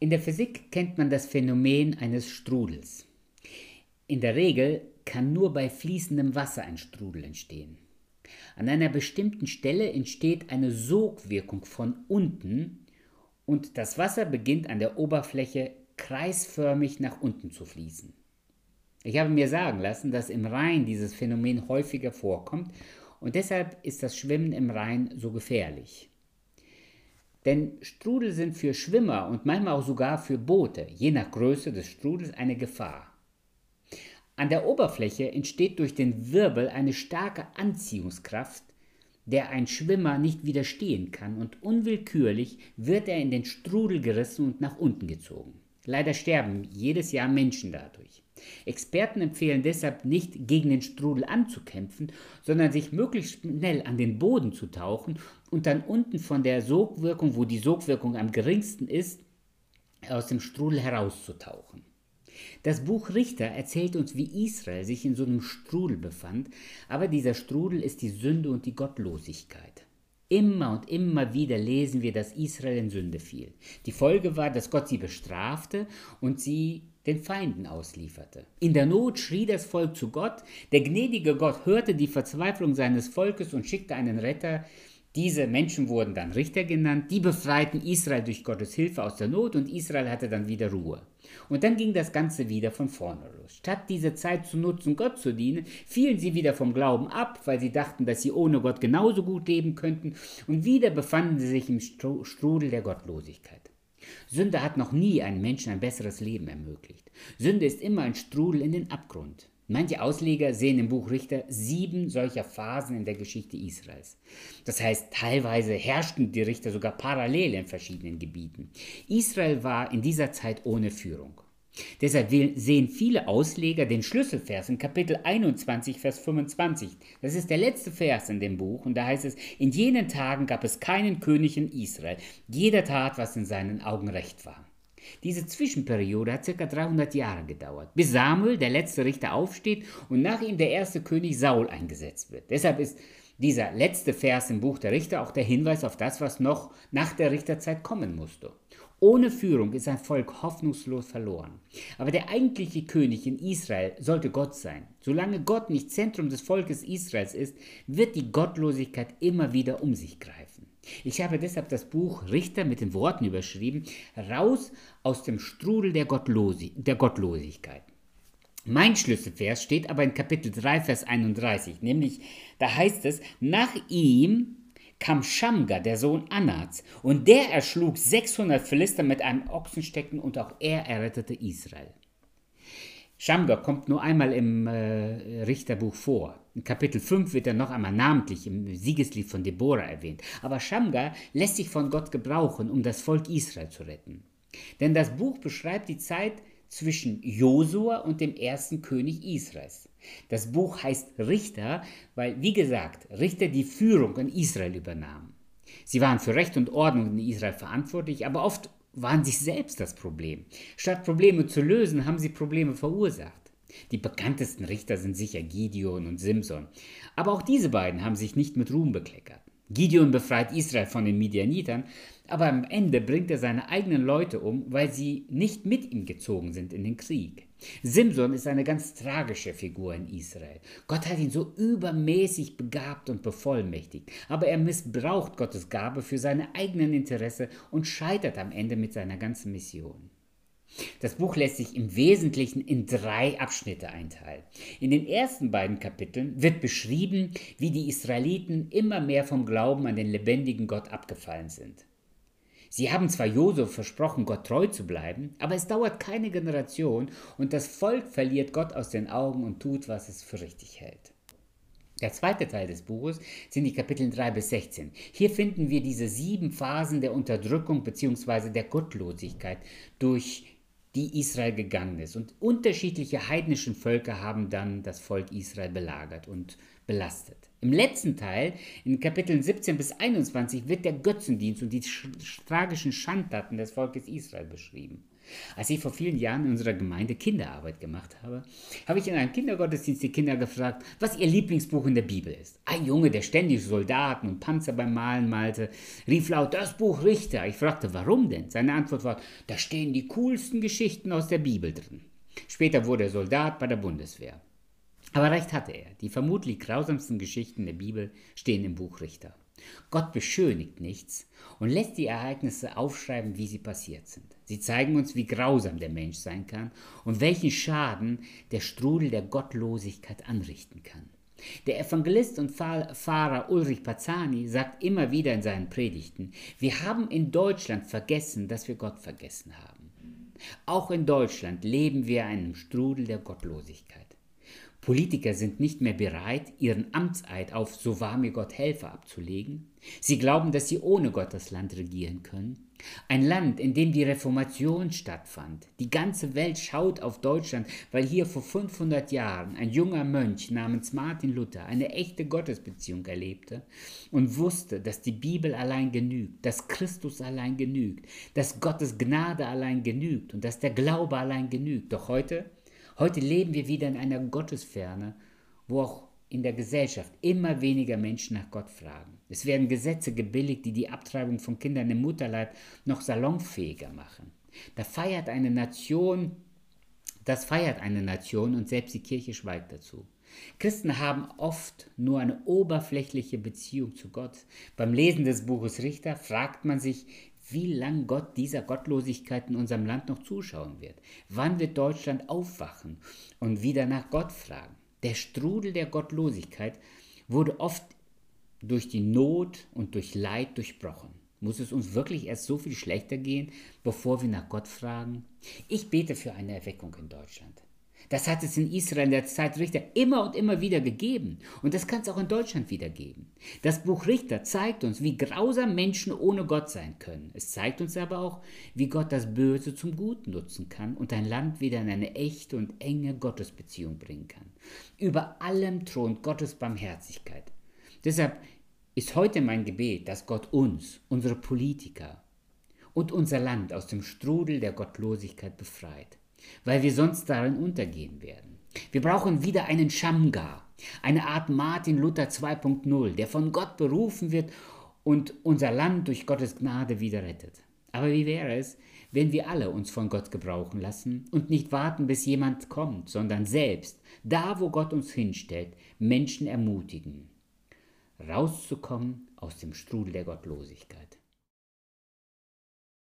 In der Physik kennt man das Phänomen eines Strudels. In der Regel kann nur bei fließendem Wasser ein Strudel entstehen. An einer bestimmten Stelle entsteht eine Sogwirkung von unten und das Wasser beginnt an der Oberfläche kreisförmig nach unten zu fließen. Ich habe mir sagen lassen, dass im Rhein dieses Phänomen häufiger vorkommt und deshalb ist das Schwimmen im Rhein so gefährlich. Denn Strudel sind für Schwimmer und manchmal auch sogar für Boote, je nach Größe des Strudels, eine Gefahr. An der Oberfläche entsteht durch den Wirbel eine starke Anziehungskraft, der ein Schwimmer nicht widerstehen kann, und unwillkürlich wird er in den Strudel gerissen und nach unten gezogen. Leider sterben jedes Jahr Menschen dadurch. Experten empfehlen deshalb nicht gegen den Strudel anzukämpfen, sondern sich möglichst schnell an den Boden zu tauchen und dann unten von der Sogwirkung, wo die Sogwirkung am geringsten ist, aus dem Strudel herauszutauchen. Das Buch Richter erzählt uns, wie Israel sich in so einem Strudel befand, aber dieser Strudel ist die Sünde und die Gottlosigkeit. Immer und immer wieder lesen wir, dass Israel in Sünde fiel. Die Folge war, dass Gott sie bestrafte und sie den Feinden auslieferte. In der Not schrie das Volk zu Gott, der gnädige Gott hörte die Verzweiflung seines Volkes und schickte einen Retter, diese Menschen wurden dann Richter genannt, die befreiten Israel durch Gottes Hilfe aus der Not und Israel hatte dann wieder Ruhe. Und dann ging das Ganze wieder von vorne los. Statt diese Zeit zu nutzen, Gott zu dienen, fielen sie wieder vom Glauben ab, weil sie dachten, dass sie ohne Gott genauso gut leben könnten und wieder befanden sie sich im Strudel der Gottlosigkeit. Sünde hat noch nie einem Menschen ein besseres Leben ermöglicht. Sünde ist immer ein Strudel in den Abgrund. Manche Ausleger sehen im Buch Richter sieben solcher Phasen in der Geschichte Israels. Das heißt, teilweise herrschten die Richter sogar parallel in verschiedenen Gebieten. Israel war in dieser Zeit ohne Führung. Deshalb sehen viele Ausleger den Schlüsselvers in Kapitel 21, Vers 25. Das ist der letzte Vers in dem Buch und da heißt es, in jenen Tagen gab es keinen König in Israel. Jeder tat, was in seinen Augen recht war. Diese Zwischenperiode hat ca. 300 Jahre gedauert, bis Samuel, der letzte Richter, aufsteht und nach ihm der erste König Saul eingesetzt wird. Deshalb ist dieser letzte Vers im Buch der Richter auch der Hinweis auf das, was noch nach der Richterzeit kommen musste. Ohne Führung ist ein Volk hoffnungslos verloren. Aber der eigentliche König in Israel sollte Gott sein. Solange Gott nicht Zentrum des Volkes Israels ist, wird die Gottlosigkeit immer wieder um sich greifen. Ich habe deshalb das Buch Richter mit den Worten überschrieben, raus aus dem Strudel der, Gottlosi der Gottlosigkeit. Mein Schlüsselvers steht aber in Kapitel 3, Vers 31, nämlich da heißt es, nach ihm kam Schamgar, der Sohn Anats, und der erschlug 600 Philister mit einem Ochsenstecken und auch er errettete Israel. Schamgar kommt nur einmal im äh, Richterbuch vor. In Kapitel 5 wird er noch einmal namentlich im Siegeslied von Deborah erwähnt. Aber Schamgar lässt sich von Gott gebrauchen, um das Volk Israel zu retten. Denn das Buch beschreibt die Zeit zwischen Josua und dem ersten König Israels. Das Buch heißt Richter, weil, wie gesagt, Richter die Führung in Israel übernahmen. Sie waren für Recht und Ordnung in Israel verantwortlich, aber oft waren sie selbst das Problem. Statt Probleme zu lösen, haben sie Probleme verursacht. Die bekanntesten Richter sind sicher Gideon und Simson. Aber auch diese beiden haben sich nicht mit Ruhm bekleckert. Gideon befreit Israel von den Midianitern, aber am Ende bringt er seine eigenen Leute um, weil sie nicht mit ihm gezogen sind in den Krieg. Simson ist eine ganz tragische Figur in Israel. Gott hat ihn so übermäßig begabt und bevollmächtigt, aber er missbraucht Gottes Gabe für seine eigenen Interesse und scheitert am Ende mit seiner ganzen Mission. Das Buch lässt sich im Wesentlichen in drei Abschnitte einteilen. In den ersten beiden Kapiteln wird beschrieben, wie die Israeliten immer mehr vom Glauben an den lebendigen Gott abgefallen sind. Sie haben zwar Josef versprochen, Gott treu zu bleiben, aber es dauert keine Generation und das Volk verliert Gott aus den Augen und tut, was es für richtig hält. Der zweite Teil des Buches sind die Kapitel 3 bis 16. Hier finden wir diese sieben Phasen der Unterdrückung bzw. der Gottlosigkeit, durch die Israel gegangen ist. Und unterschiedliche heidnischen Völker haben dann das Volk Israel belagert und belastet. Im letzten Teil, in Kapiteln 17 bis 21, wird der Götzendienst und die tragischen Schandtaten des Volkes Israel beschrieben. Als ich vor vielen Jahren in unserer Gemeinde Kinderarbeit gemacht habe, habe ich in einem Kindergottesdienst die Kinder gefragt, was ihr Lieblingsbuch in der Bibel ist. Ein Junge, der ständig Soldaten und Panzer beim Malen malte, rief laut, das Buch Richter. Ich fragte, warum denn? Seine Antwort war, da stehen die coolsten Geschichten aus der Bibel drin. Später wurde er Soldat bei der Bundeswehr. Aber recht hatte er. Die vermutlich grausamsten Geschichten der Bibel stehen im Buch Richter. Gott beschönigt nichts und lässt die Ereignisse aufschreiben, wie sie passiert sind. Sie zeigen uns, wie grausam der Mensch sein kann und welchen Schaden der Strudel der Gottlosigkeit anrichten kann. Der Evangelist und Pfarrer Ulrich Pazzani sagt immer wieder in seinen Predigten, wir haben in Deutschland vergessen, dass wir Gott vergessen haben. Auch in Deutschland leben wir einem Strudel der Gottlosigkeit. Politiker sind nicht mehr bereit, ihren Amtseid auf So wahr mir Gott helfe abzulegen. Sie glauben, dass sie ohne Gott das Land regieren können. Ein Land, in dem die Reformation stattfand. Die ganze Welt schaut auf Deutschland, weil hier vor 500 Jahren ein junger Mönch namens Martin Luther eine echte Gottesbeziehung erlebte und wusste, dass die Bibel allein genügt, dass Christus allein genügt, dass Gottes Gnade allein genügt und dass der Glaube allein genügt. Doch heute Heute leben wir wieder in einer Gottesferne, wo auch in der Gesellschaft immer weniger Menschen nach Gott fragen. Es werden Gesetze gebilligt, die die Abtreibung von Kindern im Mutterleib noch salonfähiger machen. Da feiert eine Nation, das feiert eine Nation und selbst die Kirche schweigt dazu. Christen haben oft nur eine oberflächliche Beziehung zu Gott. Beim Lesen des Buches Richter fragt man sich, wie lange Gott dieser Gottlosigkeit in unserem Land noch zuschauen wird. Wann wird Deutschland aufwachen und wieder nach Gott fragen? Der Strudel der Gottlosigkeit wurde oft durch die Not und durch Leid durchbrochen. Muss es uns wirklich erst so viel schlechter gehen, bevor wir nach Gott fragen? Ich bete für eine Erweckung in Deutschland. Das hat es in Israel in der Zeit Richter immer und immer wieder gegeben. Und das kann es auch in Deutschland wieder geben. Das Buch Richter zeigt uns, wie grausam Menschen ohne Gott sein können. Es zeigt uns aber auch, wie Gott das Böse zum Guten nutzen kann und ein Land wieder in eine echte und enge Gottesbeziehung bringen kann. Über allem thront Gottes Barmherzigkeit. Deshalb ist heute mein Gebet, dass Gott uns, unsere Politiker und unser Land aus dem Strudel der Gottlosigkeit befreit weil wir sonst darin untergehen werden. Wir brauchen wieder einen Shamgar, eine Art Martin Luther 2.0, der von Gott berufen wird und unser Land durch Gottes Gnade wieder rettet. Aber wie wäre es, wenn wir alle uns von Gott gebrauchen lassen und nicht warten, bis jemand kommt, sondern selbst, da wo Gott uns hinstellt, Menschen ermutigen, rauszukommen aus dem Strudel der Gottlosigkeit.